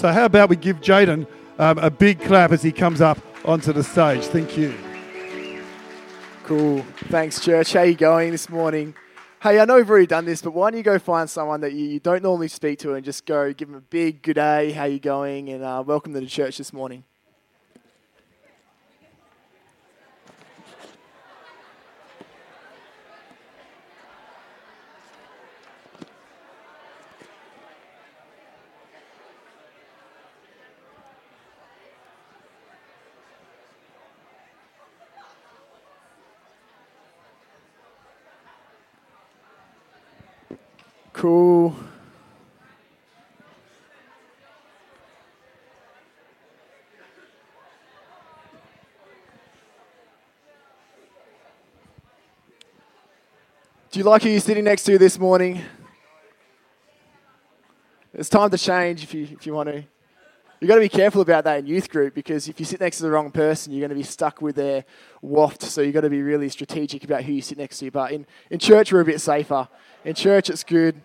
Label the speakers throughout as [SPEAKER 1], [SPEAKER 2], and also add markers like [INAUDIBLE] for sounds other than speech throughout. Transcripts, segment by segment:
[SPEAKER 1] So, how about we give Jaden um, a big clap as he comes up onto the stage? Thank you.
[SPEAKER 2] Cool. Thanks, church. How you going this morning? Hey, I know we've already done this, but why don't you go find someone that you, don't normally speak to and just go give them a big good day, how you going, and uh, welcome to the church this morning. Cool. Do you like who you're sitting next to this morning? It's time to change if you, if you want to. You've got to be careful about that in youth group because if you sit next to the wrong person, you're going to be stuck with their waft. So you've got to be really strategic about who you sit next to. But in, in church, we're a bit safer. In church, it's good.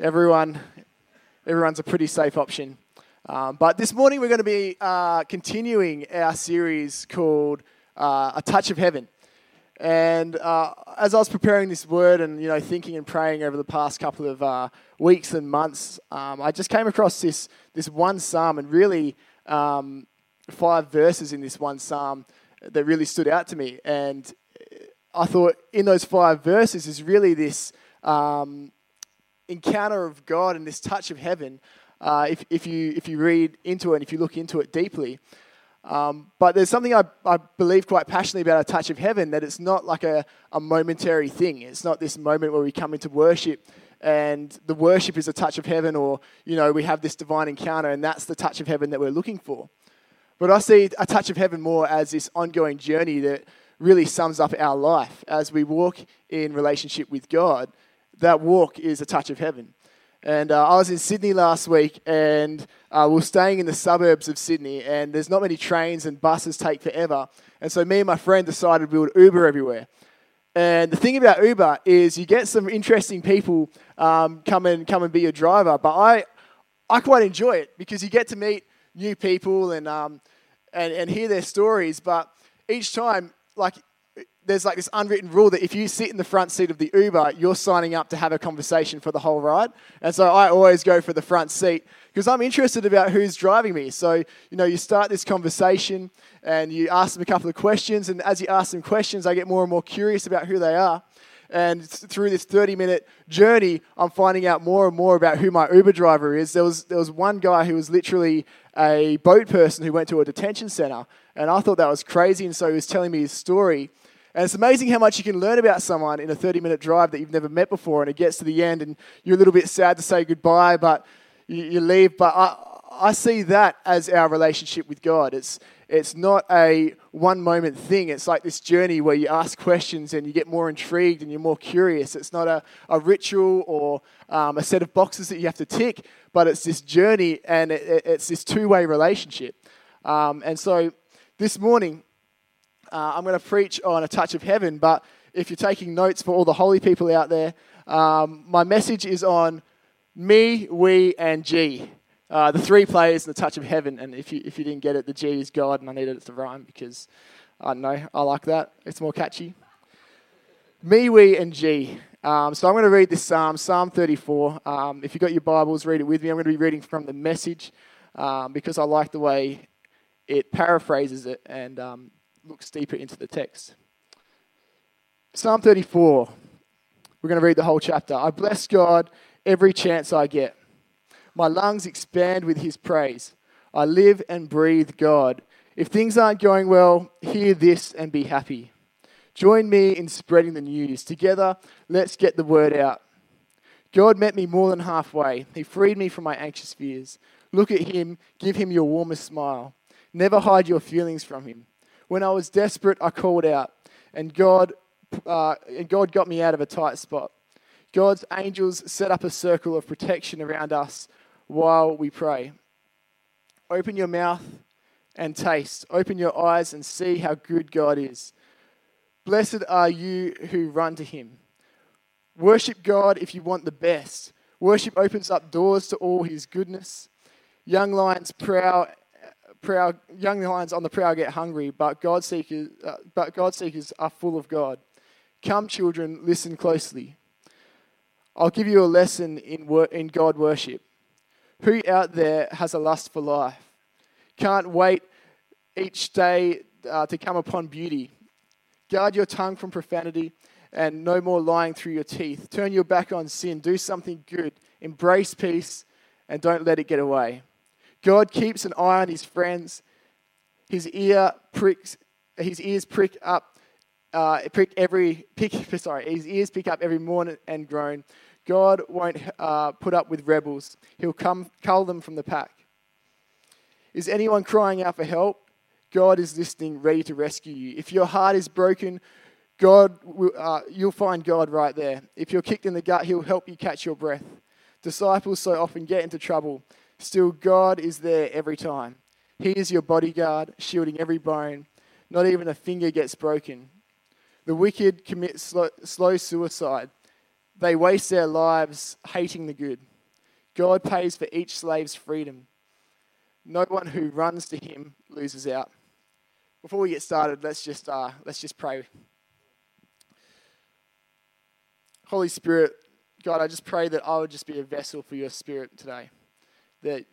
[SPEAKER 2] Everyone, everyone's a pretty safe option. Um, but this morning, we're going to be uh, continuing our series called uh, A Touch of Heaven. And uh, as I was preparing this word and you know thinking and praying over the past couple of uh, weeks and months, um, I just came across this this one psalm and really um, five verses in this one psalm that really stood out to me. And I thought in those five verses is really this um, encounter of God and this touch of heaven. Uh, if, if you if you read into it and if you look into it deeply. Um, but there's something I, I believe quite passionately about a touch of heaven that it's not like a, a momentary thing. It's not this moment where we come into worship and the worship is a touch of heaven or, you know, we have this divine encounter and that's the touch of heaven that we're looking for. But I see a touch of heaven more as this ongoing journey that really sums up our life as we walk in relationship with God. That walk is a touch of heaven. And uh, I was in Sydney last week, and uh, we are staying in the suburbs of Sydney, and there's not many trains, and buses take forever. And so me and my friend decided we would Uber everywhere. And the thing about Uber is you get some interesting people um, come and come and be your driver. But I, I quite enjoy it because you get to meet new people and um, and, and hear their stories. But each time, like there's like this unwritten rule that if you sit in the front seat of the Uber, you're signing up to have a conversation for the whole ride. And so I always go for the front seat because I'm interested about who's driving me. So, you know, you start this conversation and you ask them a couple of questions. And as you ask them questions, I get more and more curious about who they are. And through this 30 minute journey, I'm finding out more and more about who my Uber driver is. There was, there was one guy who was literally a boat person who went to a detention center. And I thought that was crazy. And so he was telling me his story. And it's amazing how much you can learn about someone in a 30 minute drive that you've never met before. And it gets to the end, and you're a little bit sad to say goodbye, but you, you leave. But I, I see that as our relationship with God. It's, it's not a one moment thing. It's like this journey where you ask questions and you get more intrigued and you're more curious. It's not a, a ritual or um, a set of boxes that you have to tick, but it's this journey and it, it's this two way relationship. Um, and so this morning, uh, I'm going to preach on a touch of heaven, but if you're taking notes for all the holy people out there, um, my message is on me, we, and G. Uh, the three players in the touch of heaven. And if you, if you didn't get it, the G is God, and I needed it to rhyme because I don't know, I like that. It's more catchy. Me, we, and G. Um, so I'm going to read this psalm, Psalm 34. Um, if you've got your Bibles, read it with me. I'm going to be reading from the message um, because I like the way it paraphrases it and um, looks deeper into the text. Psalm 34. We're going to read the whole chapter. I bless God every chance I get. My lungs expand with his praise. I live and breathe God. If things aren't going well, hear this and be happy. Join me in spreading the news. Together, let's get the word out. God met me more than halfway. He freed me from my anxious fears. Look at him, give him your warmest smile. Never hide your feelings from him. When I was desperate, I called out, and God, uh, and God got me out of a tight spot. God's angels set up a circle of protection around us while we pray. Open your mouth and taste. Open your eyes and see how good God is. Blessed are you who run to him. Worship God if you want the best. Worship opens up doors to all his goodness. Young lions prowl, prowl, young lions on the prowl get hungry, but God seekers, uh, but God seekers are full of God. Come, children, listen closely. I'll give you a lesson in, wor- in God worship. Who out there has a lust for life? Can't wait each day uh, to come upon beauty. Guard your tongue from profanity and no more lying through your teeth. Turn your back on sin. Do something good. Embrace peace and don't let it get away. God keeps an eye on his friends. His ear pricks, his ears prick up, uh, prick every pick. [LAUGHS] Sorry, his ears pick up every mourn and groan. God won't uh, put up with rebels. He'll come cull them from the pack. Is anyone crying out for help? God is listening, ready to rescue you. If your heart is broken, God, uh, you'll find God right there. If you're kicked in the gut, He'll help you catch your breath. Disciples so often get into trouble. Still, God is there every time. He is your bodyguard, shielding every bone. Not even a finger gets broken. The wicked commit slow, slow suicide. They waste their lives hating the good. God pays for each slave's freedom. No one who runs to him loses out. Before we get started, let's just, uh, let's just pray. Holy Spirit, God, I just pray that I would just be a vessel for your Spirit today. That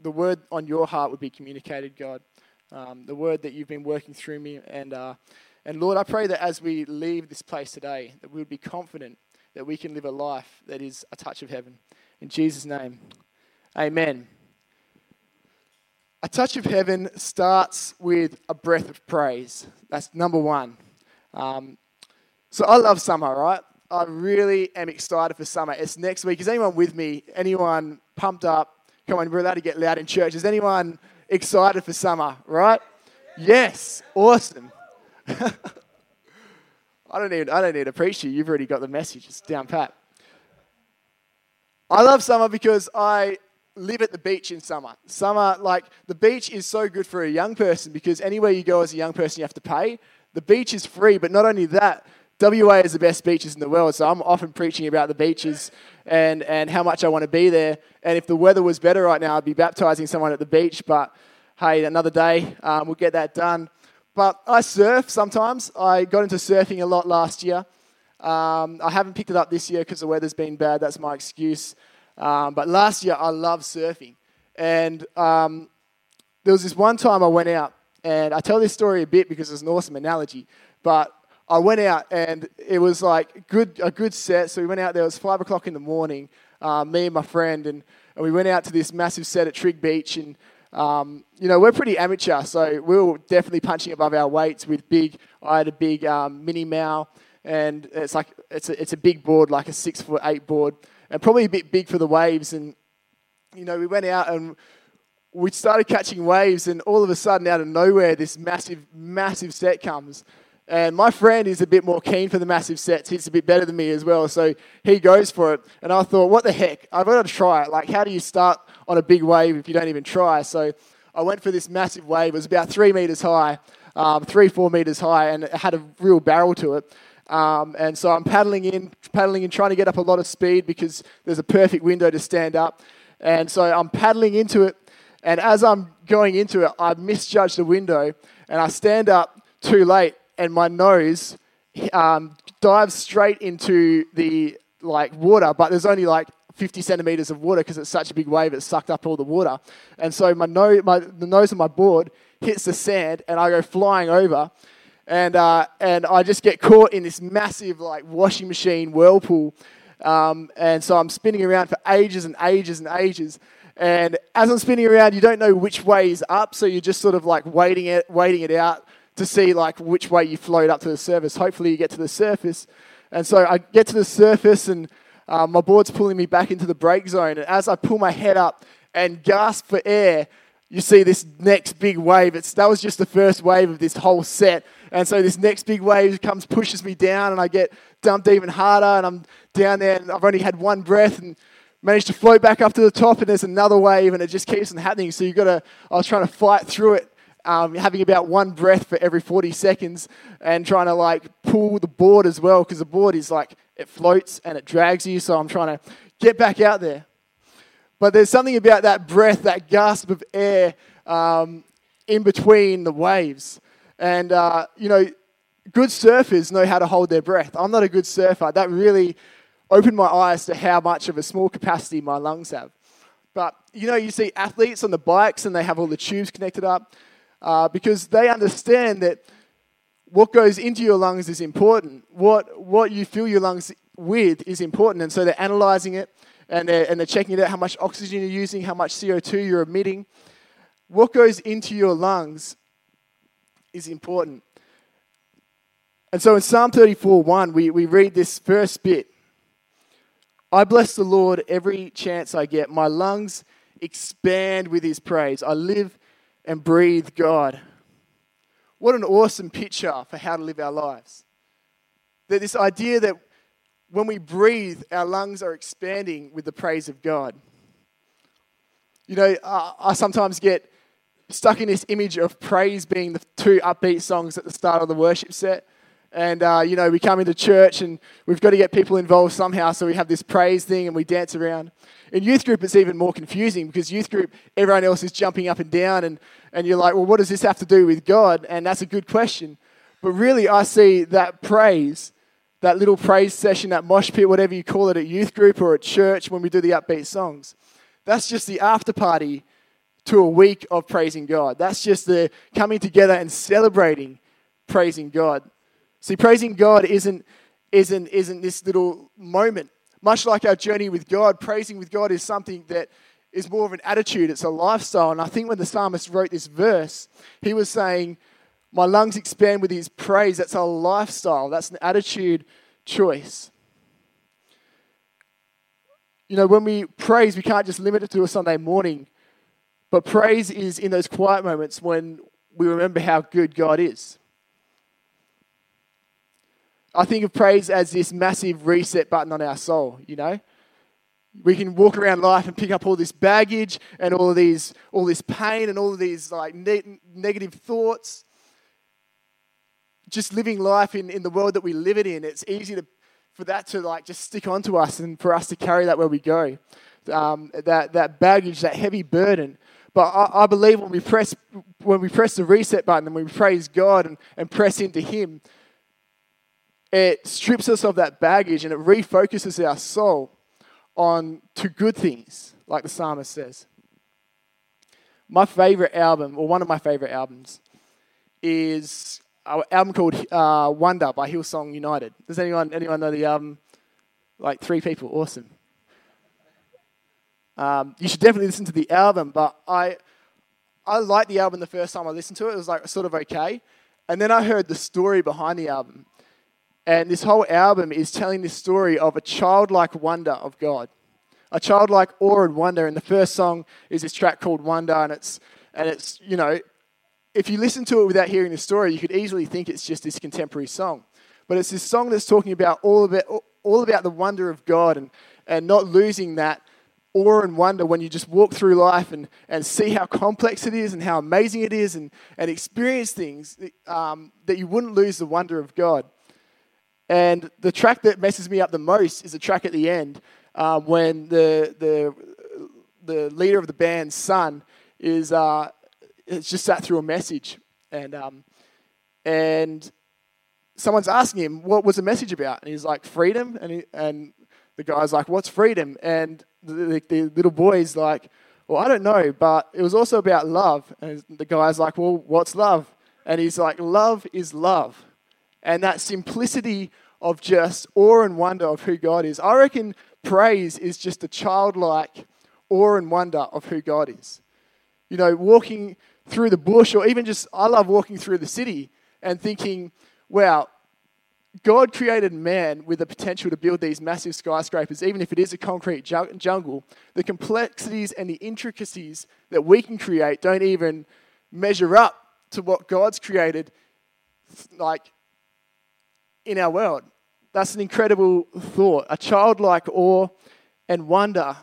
[SPEAKER 2] the word on your heart would be communicated, God. Um, the word that you've been working through me. And, uh, and Lord, I pray that as we leave this place today, that we would be confident that we can live a life that is a touch of heaven. In Jesus' name, amen. A touch of heaven starts with a breath of praise. That's number one. Um, so I love summer, right? I really am excited for summer. It's next week. Is anyone with me? Anyone pumped up? Come on, we're allowed to get loud in church. Is anyone excited for summer, right? Yes, awesome. [LAUGHS] I don't need I don't need to preach to you. You've already got the message. It's down pat. I love summer because I live at the beach in summer. Summer, like the beach is so good for a young person because anywhere you go as a young person, you have to pay. The beach is free, but not only that, WA is the best beaches in the world. So I'm often preaching about the beaches and, and how much I want to be there. And if the weather was better right now, I'd be baptizing someone at the beach. But hey, another day, um, we'll get that done. But I surf sometimes. I got into surfing a lot last year. Um, I haven't picked it up this year because the weather's been bad. That's my excuse. Um, but last year, I loved surfing. And um, there was this one time I went out, and I tell this story a bit because it's an awesome analogy. But I went out, and it was like good, a good set. So we went out there, it was five o'clock in the morning, uh, me and my friend, and, and we went out to this massive set at Trigg Beach. And, um, you know, we're pretty amateur, so we were definitely punching above our weights with big, I had a big um, mini Mal, and it's like, it's a, it's a big board, like a six foot eight board and probably a bit big for the waves. And, you know, we went out and we started catching waves, and all of a sudden, out of nowhere, this massive, massive set comes. And my friend is a bit more keen for the massive sets. He's a bit better than me as well. So he goes for it. And I thought, what the heck? I've got to try it. Like, how do you start on a big wave if you don't even try? So I went for this massive wave. It was about three meters high, um, three, four meters high, and it had a real barrel to it. Um, and so I'm paddling in, paddling in, trying to get up a lot of speed because there's a perfect window to stand up. And so I'm paddling into it. And as I'm going into it, I misjudge the window and I stand up too late and my nose um, dives straight into the like water, but there's only like 50 centimeters of water because it's such a big wave, it sucked up all the water. And so my, nose, my the nose of my board hits the sand and I go flying over and uh, and I just get caught in this massive like washing machine whirlpool, um, and so I'm spinning around for ages and ages and ages. And as I'm spinning around, you don't know which way is up, so you're just sort of like waiting it, waiting it out to see like which way you float up to the surface. Hopefully, you get to the surface. And so I get to the surface, and uh, my board's pulling me back into the break zone. And as I pull my head up and gasp for air, you see this next big wave. It's, that was just the first wave of this whole set. And so this next big wave comes, pushes me down, and I get dumped even harder. And I'm down there, and I've only had one breath, and managed to float back up to the top. And there's another wave, and it just keeps on happening. So you've got to. I was trying to fight through it, um, having about one breath for every 40 seconds, and trying to like pull the board as well, because the board is like it floats and it drags you. So I'm trying to get back out there. But there's something about that breath, that gasp of air um, in between the waves. And, uh, you know, good surfers know how to hold their breath. I'm not a good surfer. That really opened my eyes to how much of a small capacity my lungs have. But, you know, you see athletes on the bikes and they have all the tubes connected up uh, because they understand that what goes into your lungs is important. What, what you fill your lungs with is important. And so they're analyzing it and they're, and they're checking it out how much oxygen you're using, how much CO2 you're emitting. What goes into your lungs is important. And so in Psalm 34 1, we, we read this first bit I bless the Lord every chance I get. My lungs expand with his praise. I live and breathe God. What an awesome picture for how to live our lives. That this idea that when we breathe, our lungs are expanding with the praise of God. You know, I sometimes get stuck in this image of praise being the two upbeat songs at the start of the worship set. And, uh, you know, we come into church and we've got to get people involved somehow. So we have this praise thing and we dance around. In youth group, it's even more confusing because youth group, everyone else is jumping up and down. And, and you're like, well, what does this have to do with God? And that's a good question. But really, I see that praise that little praise session, that mosh pit, whatever you call it, at youth group or at church when we do the upbeat songs. That's just the after party to a week of praising God. That's just the coming together and celebrating praising God. See, praising God isn't, isn't, isn't this little moment. Much like our journey with God, praising with God is something that is more of an attitude, it's a lifestyle. And I think when the psalmist wrote this verse, he was saying, my lungs expand with his praise. That's a lifestyle, that's an attitude choice. You know, when we praise, we can't just limit it to a Sunday morning, but praise is in those quiet moments when we remember how good God is. I think of praise as this massive reset button on our soul, you know? We can walk around life and pick up all this baggage and all of these, all this pain and all of these like ne- negative thoughts just living life in, in the world that we live it in, it's easy to, for that to like just stick onto us and for us to carry that where we go. Um, that, that baggage, that heavy burden. But I, I, believe when we press when we press the reset button and we praise God and, and press into Him, it strips us of that baggage and it refocuses our soul on to good things, like the psalmist says. My favorite album, or one of my favorite albums, is an album called uh, Wonder by Hillsong United. Does anyone anyone know the album? Like three people, awesome. Um, you should definitely listen to the album, but I I liked the album the first time I listened to it. It was like sort of okay, and then I heard the story behind the album, and this whole album is telling this story of a childlike wonder of God, a childlike awe and wonder. And the first song is this track called Wonder, and it's and it's you know if you listen to it without hearing the story, you could easily think it's just this contemporary song. But it's this song that's talking about all about, all about the wonder of God and, and not losing that awe and wonder when you just walk through life and, and see how complex it is and how amazing it is and, and experience things um, that you wouldn't lose the wonder of God. And the track that messes me up the most is the track at the end um, when the, the, the leader of the band's son is, uh, it's just sat through a message, and um, and someone's asking him what was the message about, and he's like freedom, and he, and the guy's like, "What's freedom?" And the, the, the little boy's like, "Well, I don't know, but it was also about love." And the guy's like, "Well, what's love?" And he's like, "Love is love," and that simplicity of just awe and wonder of who God is. I reckon praise is just a childlike awe and wonder of who God is. You know, walking through the bush, or even just, I love walking through the city and thinking, wow, God created man with the potential to build these massive skyscrapers, even if it is a concrete jungle. The complexities and the intricacies that we can create don't even measure up to what God's created, like in our world. That's an incredible thought, a childlike awe and wonder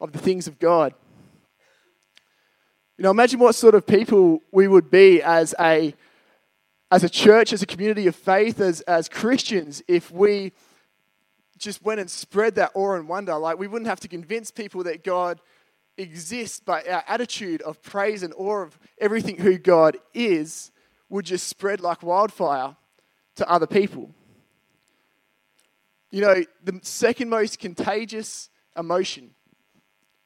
[SPEAKER 2] of the things of God. You know, imagine what sort of people we would be as a, as a church, as a community of faith, as, as Christians, if we just went and spread that awe and wonder. Like we wouldn't have to convince people that God exists, but our attitude of praise and awe of everything who God is would just spread like wildfire to other people. You know, the second most contagious emotion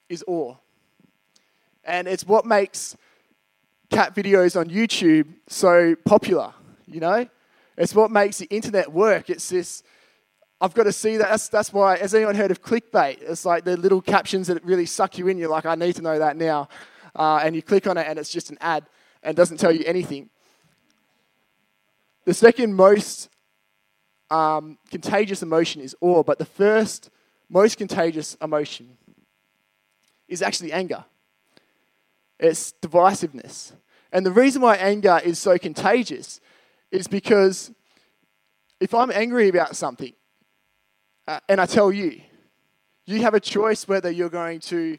[SPEAKER 2] is awe. And it's what makes cat videos on YouTube so popular, you know? It's what makes the internet work. It's this, I've got to see that. That's, that's why, has anyone heard of clickbait? It's like the little captions that really suck you in. You're like, I need to know that now. Uh, and you click on it and it's just an ad and doesn't tell you anything. The second most um, contagious emotion is awe, but the first most contagious emotion is actually anger. It's divisiveness. And the reason why anger is so contagious is because if I'm angry about something uh, and I tell you, you have a choice whether you're going to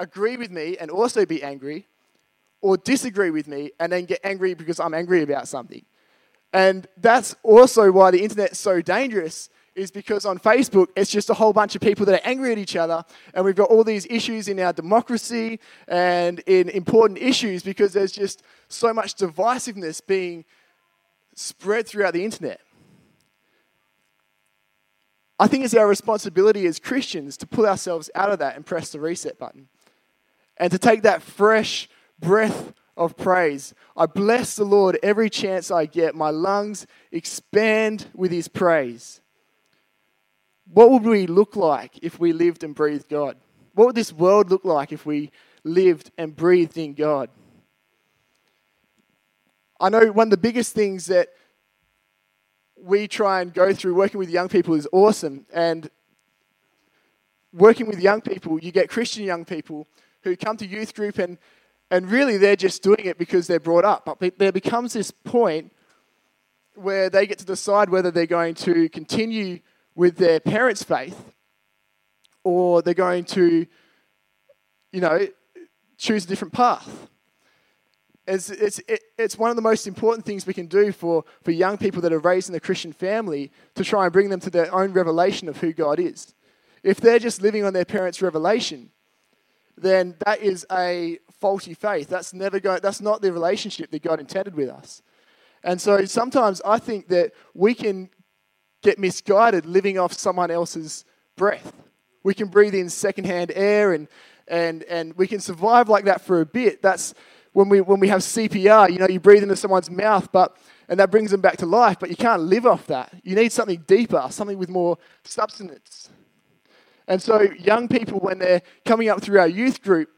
[SPEAKER 2] agree with me and also be angry or disagree with me and then get angry because I'm angry about something. And that's also why the internet's so dangerous is because on Facebook, it's just a whole bunch of people that are angry at each other. And we've got all these issues in our democracy and in important issues because there's just so much divisiveness being spread throughout the internet. I think it's our responsibility as Christians to pull ourselves out of that and press the reset button. And to take that fresh breath of praise. I bless the Lord every chance I get. My lungs expand with his praise. What would we look like if we lived and breathed God? What would this world look like if we lived and breathed in God? I know one of the biggest things that we try and go through working with young people is awesome. And working with young people, you get Christian young people who come to youth group and and really, they're just doing it because they're brought up. But there becomes this point where they get to decide whether they're going to continue with their parents' faith or they're going to, you know, choose a different path. It's, it's, it's one of the most important things we can do for, for young people that are raised in a Christian family to try and bring them to their own revelation of who God is. If they're just living on their parents' revelation, then that is a faulty faith. That's never going, that's not the relationship that God intended with us. And so sometimes I think that we can get misguided living off someone else's breath. We can breathe in secondhand air and, and, and we can survive like that for a bit. That's when we, when we have CPR, you know, you breathe into someone's mouth, but, and that brings them back to life, but you can't live off that. You need something deeper, something with more substance. And so, young people, when they're coming up through our youth group,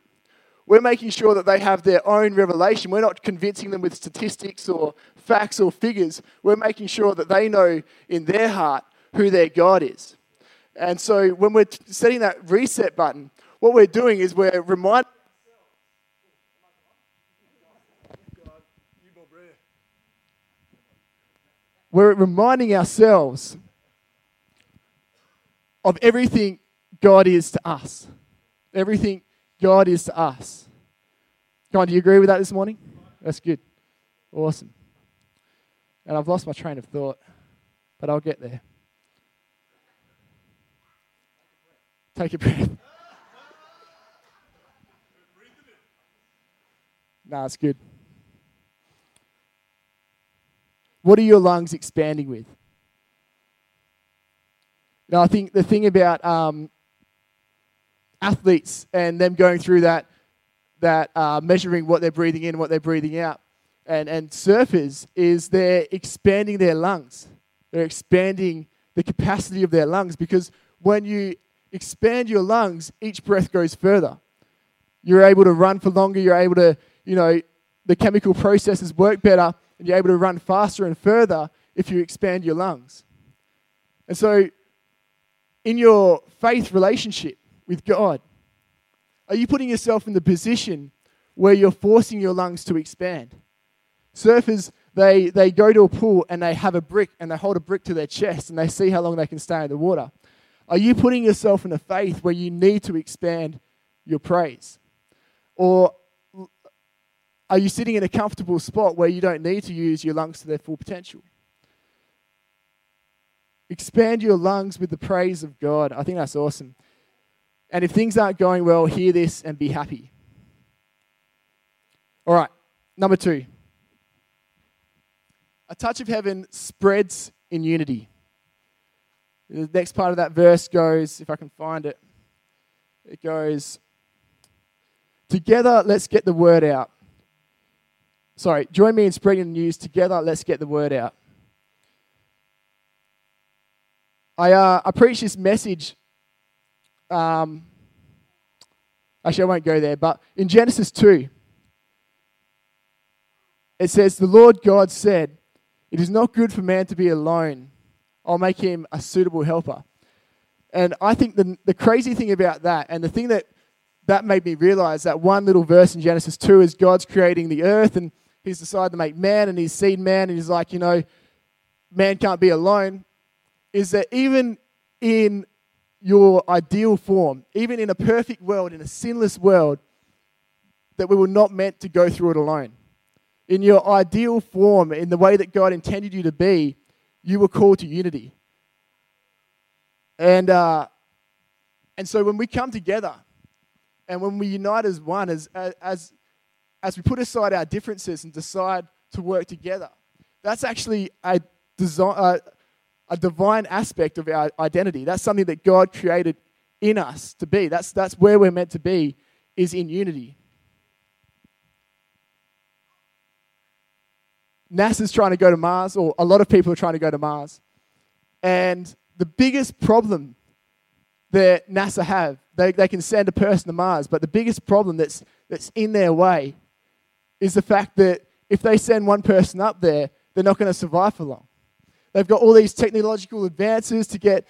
[SPEAKER 2] we're making sure that they have their own revelation. We're not convincing them with statistics or facts or figures. We're making sure that they know in their heart who their God is. And so when we're setting that reset button, what we're doing is we're reminding we're reminding ourselves of everything God is to us. Everything God is to us. Come on, do you agree with that this morning? That's good. Awesome. And I've lost my train of thought, but I'll get there. Take a breath. nah, it's good. What are your lungs expanding with? Now, I think the thing about um, athletes and them going through that, that uh, measuring what they're breathing in what they're breathing out, and, and surfers, is they're expanding their lungs. They're expanding the capacity of their lungs because when you expand your lungs, each breath goes further. You're able to run for longer, you're able to, you know, the chemical processes work better, and you're able to run faster and further if you expand your lungs. And so, in your faith relationship, with God? Are you putting yourself in the position where you're forcing your lungs to expand? Surfers, they, they go to a pool and they have a brick and they hold a brick to their chest and they see how long they can stay in the water. Are you putting yourself in a faith where you need to expand your praise? Or are you sitting in a comfortable spot where you don't need to use your lungs to their full potential? Expand your lungs with the praise of God. I think that's awesome. And if things aren't going well, hear this and be happy. All right, number two. A touch of heaven spreads in unity. The next part of that verse goes, if I can find it, it goes, Together, let's get the word out. Sorry, join me in spreading the news. Together, let's get the word out. I, uh, I preached this message. Um, actually, I won't go there, but in Genesis 2, it says, The Lord God said, It is not good for man to be alone. I'll make him a suitable helper. And I think the, the crazy thing about that, and the thing that that made me realize that one little verse in Genesis 2 is God's creating the earth and he's decided to make man and he's seen man and he's like, you know, man can't be alone is that even in your ideal form, even in a perfect world, in a sinless world, that we were not meant to go through it alone. In your ideal form, in the way that God intended you to be, you were called to unity. And, uh, and so when we come together and when we unite as one, as, as, as we put aside our differences and decide to work together, that's actually a, design, uh, a divine aspect of our identity. That's something that God created in us to be. That's, that's where we're meant to be, is in unity. NASA's trying to go to Mars, or a lot of people are trying to go to Mars. And the biggest problem that NASA have, they, they can send a person to Mars, but the biggest problem that's, that's in their way is the fact that if they send one person up there, they're not going to survive for long. They've got all these technological advances to get,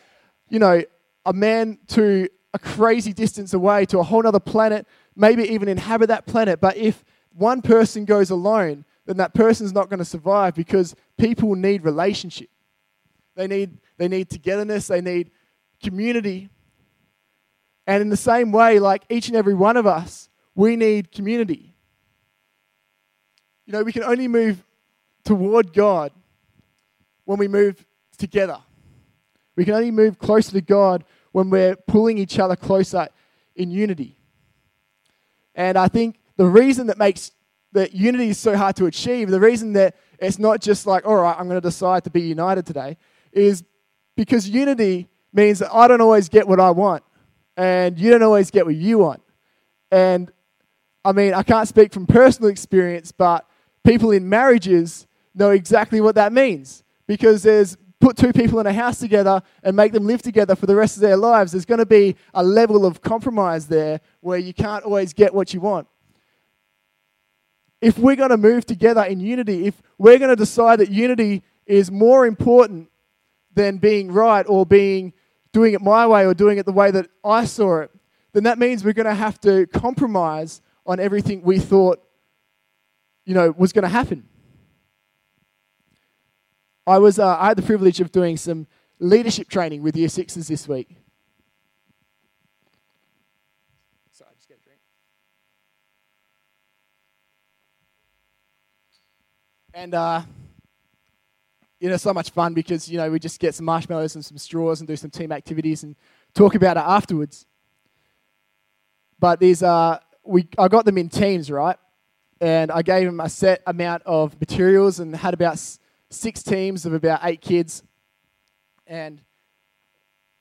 [SPEAKER 2] you know, a man to a crazy distance away to a whole other planet, maybe even inhabit that planet. But if one person goes alone, then that person's not going to survive because people need relationship. They need, they need togetherness, they need community. And in the same way, like each and every one of us, we need community. You know, we can only move toward God when we move together. We can only move closer to God when we're pulling each other closer in unity. And I think the reason that makes that unity is so hard to achieve, the reason that it's not just like, all right, I'm going to decide to be united today, is because unity means that I don't always get what I want, and you don't always get what you want. And I mean, I can't speak from personal experience, but people in marriages know exactly what that means because there's put two people in a house together and make them live together for the rest of their lives, there's going to be a level of compromise there where you can't always get what you want. If we're going to move together in unity, if we're going to decide that unity is more important than being right or being doing it my way or doing it the way that I saw it, then that means we're going to have to compromise on everything we thought you know was going to happen. I was uh, I had the privilege of doing some leadership training with year sixes this week. Sorry, I just get a drink. And uh, you know, so much fun because you know we just get some marshmallows and some straws and do some team activities and talk about it afterwards. But these uh, we I got them in teams, right? And I gave them a set amount of materials and had about six teams of about eight kids and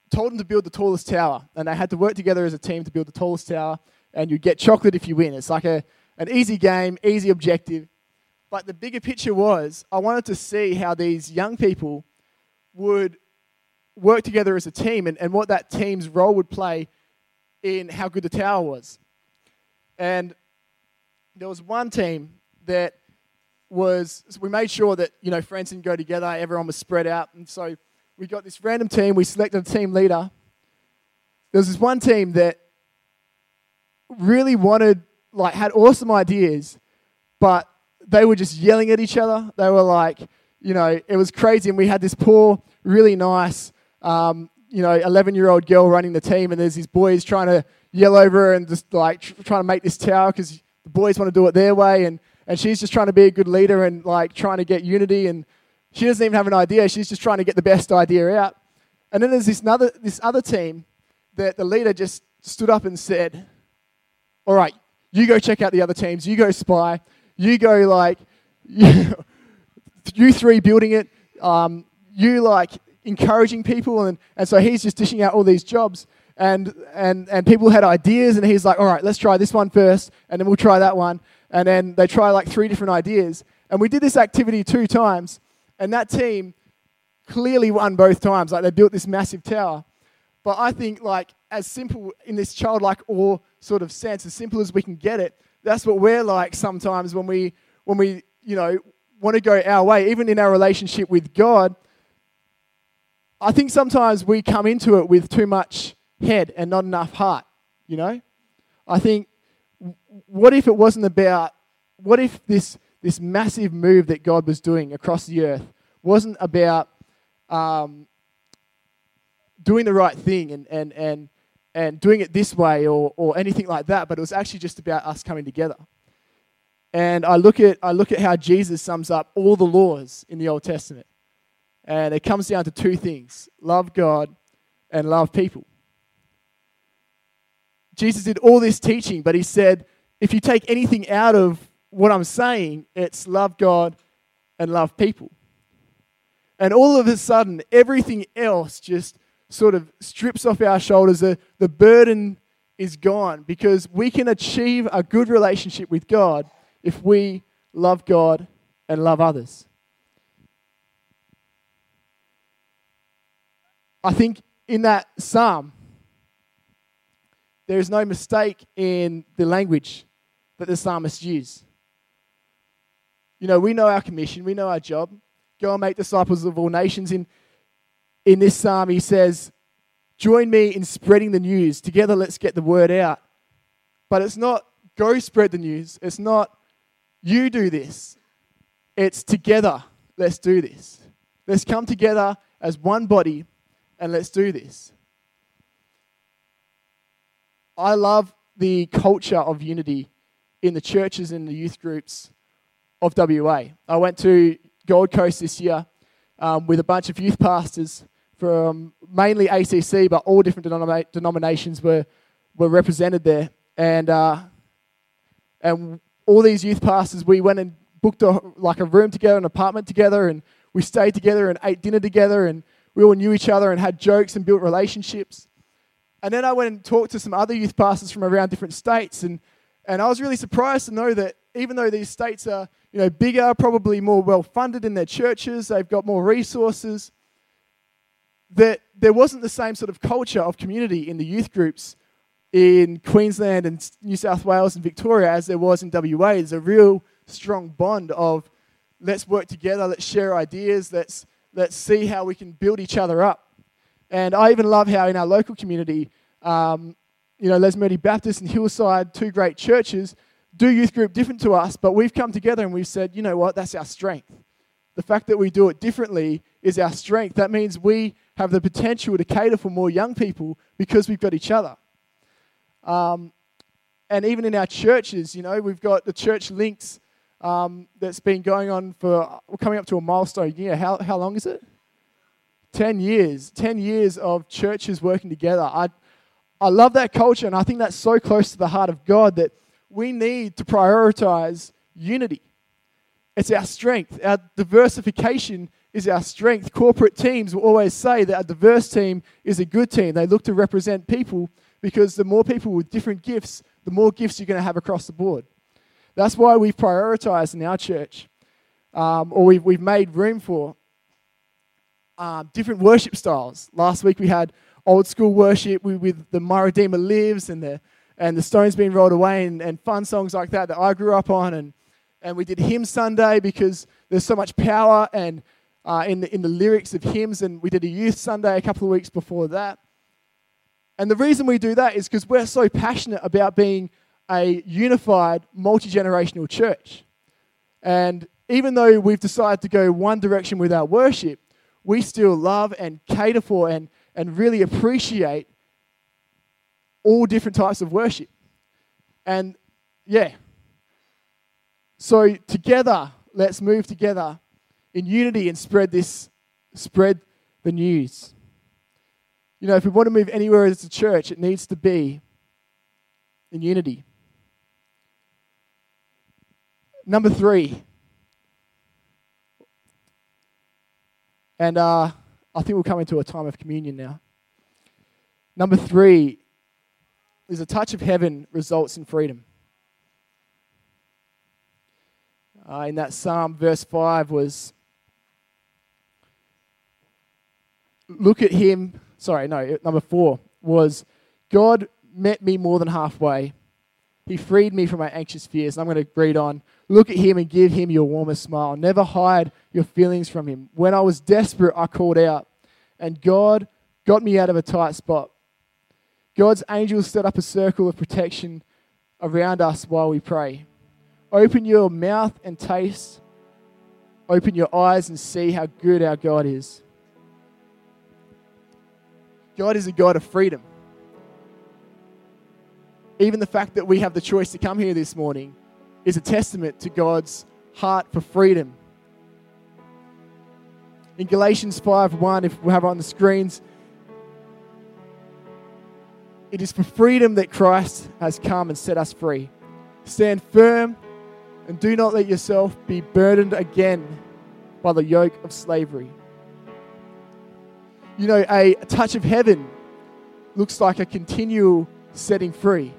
[SPEAKER 2] told them to build the tallest tower. And they had to work together as a team to build the tallest tower. And you get chocolate if you win. It's like a, an easy game, easy objective. But the bigger picture was I wanted to see how these young people would work together as a team and, and what that team's role would play in how good the tower was. And there was one team that was we made sure that you know friends didn't go together. Everyone was spread out, and so we got this random team. We selected a team leader. There was this one team that really wanted, like, had awesome ideas, but they were just yelling at each other. They were like, you know, it was crazy. And we had this poor, really nice, um, you know, 11 year old girl running the team, and there's these boys trying to yell over her and just like tr- trying to make this tower because the boys want to do it their way. And and she's just trying to be a good leader and like trying to get unity and she doesn't even have an idea she's just trying to get the best idea out And then there's this other, this other team that the leader just stood up and said, All right, you go check out the other teams, you go spy, you go like, [LAUGHS] you, three building it, um, you like encouraging people. And, and so he's just dishing out all these jobs. And, and, and people had ideas, and he's like, All right, let's try this one first, and then we'll try that one. And then they try like three different ideas. And we did this activity two times, and that team clearly won both times. Like they built this massive tower. But I think like as simple in this childlike awe sort of sense, as simple as we can get it, that's what we're like sometimes when we when we, you know, want to go our way, even in our relationship with God. I think sometimes we come into it with too much head and not enough heart, you know? I think what if it wasn't about what if this this massive move that God was doing across the earth wasn't about um, doing the right thing and, and, and, and doing it this way or, or anything like that, but it was actually just about us coming together. And I look, at, I look at how Jesus sums up all the laws in the Old Testament. And it comes down to two things love God and love people. Jesus did all this teaching, but he said, if you take anything out of what I'm saying, it's love God and love people. And all of a sudden, everything else just sort of strips off our shoulders. The, the burden is gone because we can achieve a good relationship with God if we love God and love others. I think in that psalm, there is no mistake in the language that the psalmist used. You know, we know our commission, we know our job. Go and make disciples of all nations. In, in this psalm, he says, Join me in spreading the news. Together, let's get the word out. But it's not go spread the news. It's not you do this. It's together, let's do this. Let's come together as one body and let's do this. I love the culture of unity in the churches and the youth groups of WA. I went to Gold Coast this year um, with a bunch of youth pastors from mainly ACC, but all different denomina- denominations were, were represented there. And, uh, and all these youth pastors, we went and booked a, like a room together, an apartment together, and we stayed together and ate dinner together, and we all knew each other and had jokes and built relationships. And then I went and talked to some other youth pastors from around different states, and, and I was really surprised to know that even though these states are you know, bigger, probably more well funded in their churches, they've got more resources, that there wasn't the same sort of culture of community in the youth groups in Queensland and New South Wales and Victoria as there was in WA. There's a real strong bond of let's work together, let's share ideas, let's, let's see how we can build each other up. And I even love how in our local community, um, you know, Lesmurdie Baptist and Hillside, two great churches, do youth group different to us, but we've come together and we've said, you know what, that's our strength. The fact that we do it differently is our strength. That means we have the potential to cater for more young people because we've got each other. Um, and even in our churches, you know, we've got the church links um, that's been going on for, we're coming up to a milestone year. How, how long is it? 10 years. 10 years of churches working together. I, I love that culture, and I think that's so close to the heart of God that we need to prioritize unity. It's our strength. Our diversification is our strength. Corporate teams will always say that a diverse team is a good team. They look to represent people because the more people with different gifts, the more gifts you're going to have across the board. That's why we've prioritized in our church, um, or we've, we've made room for um, different worship styles. Last week we had old school worship with the My Redeemer Lives and the and the stones being rolled away and, and fun songs like that that I grew up on. And, and we did Hymn Sunday because there's so much power and uh, in, the, in the lyrics of hymns. And we did a Youth Sunday a couple of weeks before that. And the reason we do that is because we're so passionate about being a unified, multi generational church. And even though we've decided to go one direction with our worship, we still love and cater for and, and really appreciate all different types of worship. And yeah. So together, let's move together in unity and spread this, spread the news. You know, if we want to move anywhere as a church, it needs to be in unity. Number three, and uh, I think we'll come into a time of communion now. Number three is a touch of heaven results in freedom. Uh, in that psalm, verse 5 was look at him. Sorry, no, number four was God met me more than halfway. He freed me from my anxious fears. And I'm going to read on. Look at him and give him your warmest smile. Never hide your feelings from him. When I was desperate, I called out, and God got me out of a tight spot. God's angels set up a circle of protection around us while we pray. Open your mouth and taste. Open your eyes and see how good our God is. God is a God of freedom. Even the fact that we have the choice to come here this morning is a testament to God's heart for freedom. In Galatians 5 1, if we have it on the screens, it is for freedom that Christ has come and set us free. Stand firm and do not let yourself be burdened again by the yoke of slavery. You know, a touch of heaven looks like a continual setting free.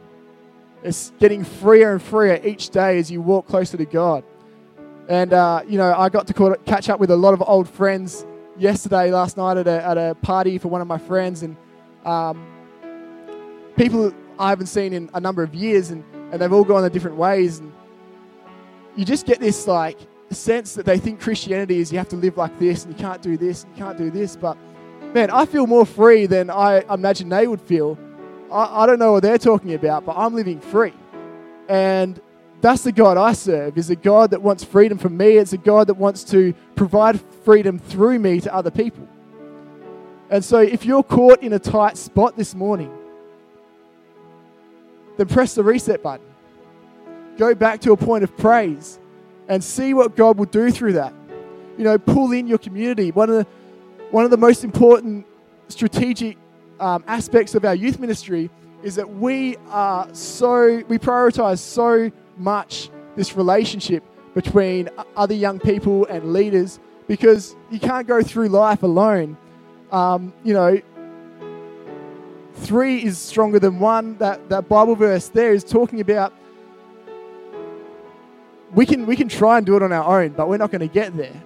[SPEAKER 2] It's getting freer and freer each day as you walk closer to God. And, uh, you know, I got to catch up with a lot of old friends yesterday, last night at a, at a party for one of my friends. And um, people I haven't seen in a number of years, and, and they've all gone their different ways. And you just get this, like, sense that they think Christianity is you have to live like this, and you can't do this, and you can't do this. But man, I feel more free than I imagine they would feel. I, I don't know what they're talking about, but I'm living free. And that's the God I serve, is a God that wants freedom for me. It's a God that wants to provide freedom through me to other people. And so if you're caught in a tight spot this morning, then press the reset button. Go back to a point of praise and see what God will do through that. You know, pull in your community. One of the one of the most important strategic um, aspects of our youth ministry is that we are so, we prioritize so much this relationship between other young people and leaders because you can't go through life alone. Um, you know, three is stronger than one. That, that Bible verse there is talking about we can, we can try and do it on our own, but we're not going to get there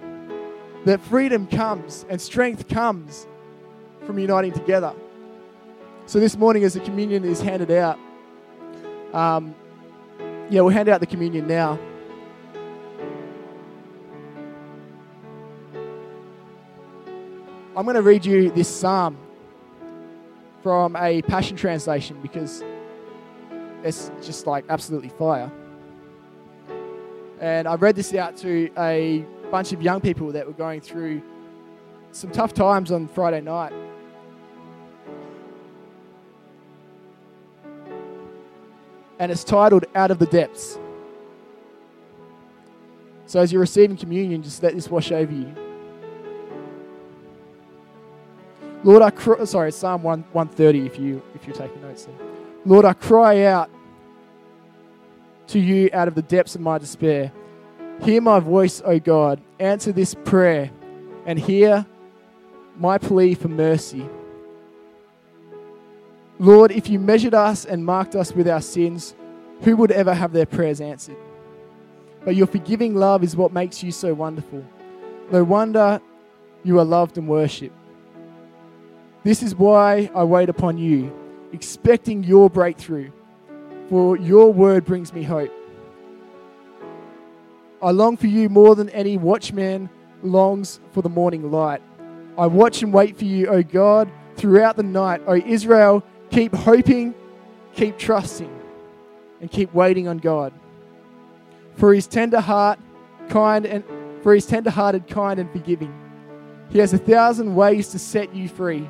[SPEAKER 2] that freedom comes and strength comes from uniting together. So this morning, as the communion is handed out, um, yeah, we'll hand out the communion now. I'm going to read you this psalm from a Passion Translation because it's just like absolutely fire. And I read this out to a bunch of young people that were going through some tough times on Friday night. And it's titled Out of the Depths. So as you're receiving communion, just let this wash over you. Lord, I cry, sorry, Psalm 1, 130 if you if you're taking notes. Lord, I cry out to you out of the depths of my despair. Hear my voice, O God. Answer this prayer and hear my plea for mercy. Lord, if you measured us and marked us with our sins, who would ever have their prayers answered? But your forgiving love is what makes you so wonderful. No wonder you are loved and worshipped. This is why I wait upon you, expecting your breakthrough, for your word brings me hope. I long for you more than any watchman longs for the morning light. I watch and wait for you, O God, throughout the night. O Israel, keep hoping, keep trusting, and keep waiting on God. For his tender heart, kind and for his tender hearted, kind and forgiving. He has a thousand ways to set you free.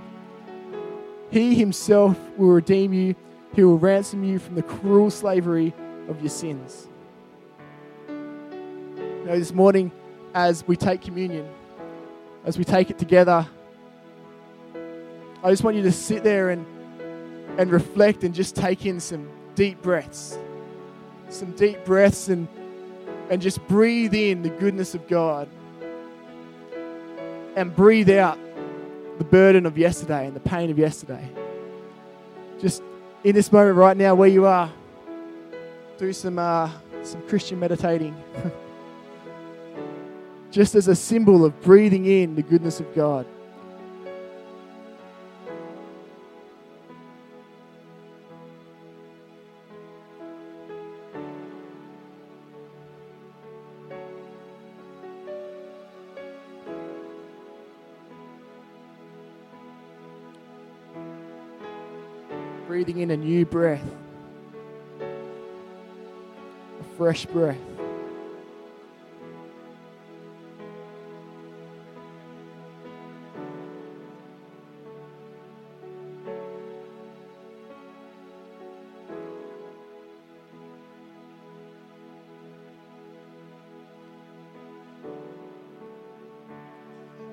[SPEAKER 2] He himself will redeem you. He will ransom you from the cruel slavery of your sins know, this morning as we take communion, as we take it together, I just want you to sit there and, and reflect and just take in some deep breaths. Some deep breaths and, and just breathe in the goodness of God. And breathe out the burden of yesterday and the pain of yesterday. Just in this moment right now, where you are, do some, uh, some Christian meditating. [LAUGHS] just as a symbol of breathing in the goodness of God. Breathing in a new breath, a fresh breath.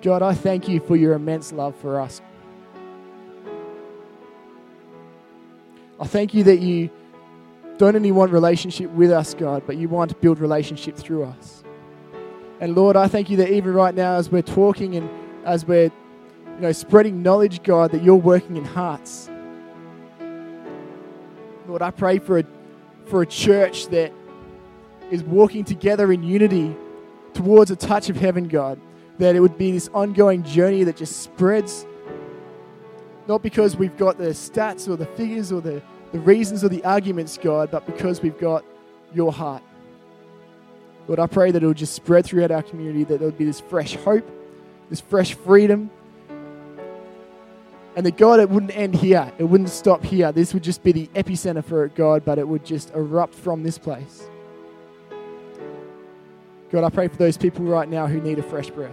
[SPEAKER 2] God, I thank you for your immense love for us. I thank you that you don't only want relationship with us, God, but you want to build relationship through us. And Lord, I thank you that even right now, as we're talking and as we're you know, spreading knowledge, God, that you're working in hearts. Lord, I pray for a, for a church that is walking together in unity towards a touch of heaven, God that it would be this ongoing journey that just spreads, not because we've got the stats or the figures or the, the reasons or the arguments, God, but because we've got your heart. Lord, I pray that it will just spread throughout our community, that there would be this fresh hope, this fresh freedom. And that God, it wouldn't end here. It wouldn't stop here. This would just be the epicenter for it, God, but it would just erupt from this place. God, I pray for those people right now who need a fresh breath.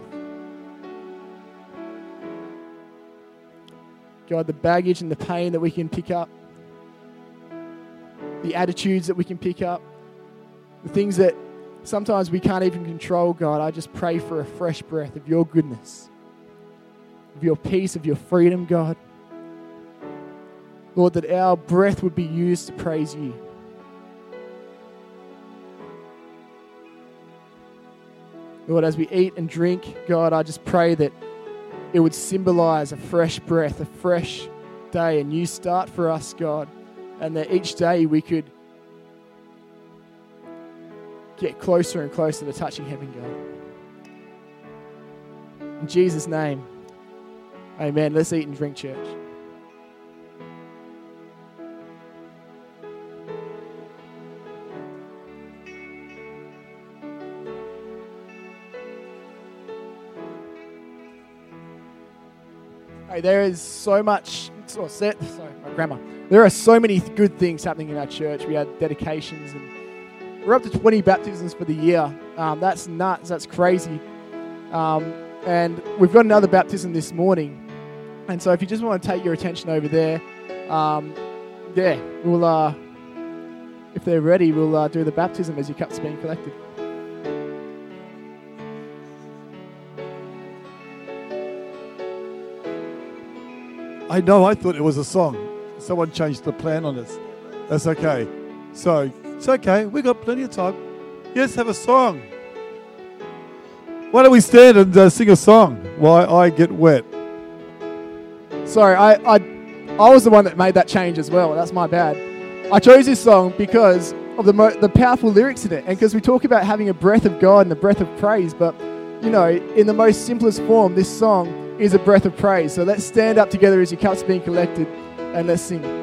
[SPEAKER 2] God, the baggage and the pain that we can pick up, the attitudes that we can pick up, the things that sometimes we can't even control, God, I just pray for a fresh breath of your goodness, of your peace, of your freedom, God. Lord, that our breath would be used to praise you. Lord, as we eat and drink, God, I just pray that it would symbolize a fresh breath, a fresh day, a new start for us, God, and that each day we could get closer and closer to touching heaven, God. In Jesus' name, amen. Let's eat and drink, church. Hey, there is so much. Sorry, my grandma. There are so many good things happening in our church. We had dedications, and we're up to 20 baptisms for the year. Um, that's nuts. That's crazy. Um, and we've got another baptism this morning. And so, if you just want to take your attention over there, um, yeah, we'll. Uh, if they're ready, we'll uh, do the baptism as your cup's being collected.
[SPEAKER 1] I know, I thought it was a song. Someone changed the plan on us. That's okay. So, it's okay. we got plenty of time. Yes, have a song. Why don't we stand and uh, sing a song Why I get wet?
[SPEAKER 2] Sorry, I, I, I was the one that made that change as well. That's my bad. I chose this song because of the, mo- the powerful lyrics in it and because we talk about having a breath of God and a breath of praise. But, you know, in the most simplest form, this song is a breath of praise. So let's stand up together as your cup's being collected and let's.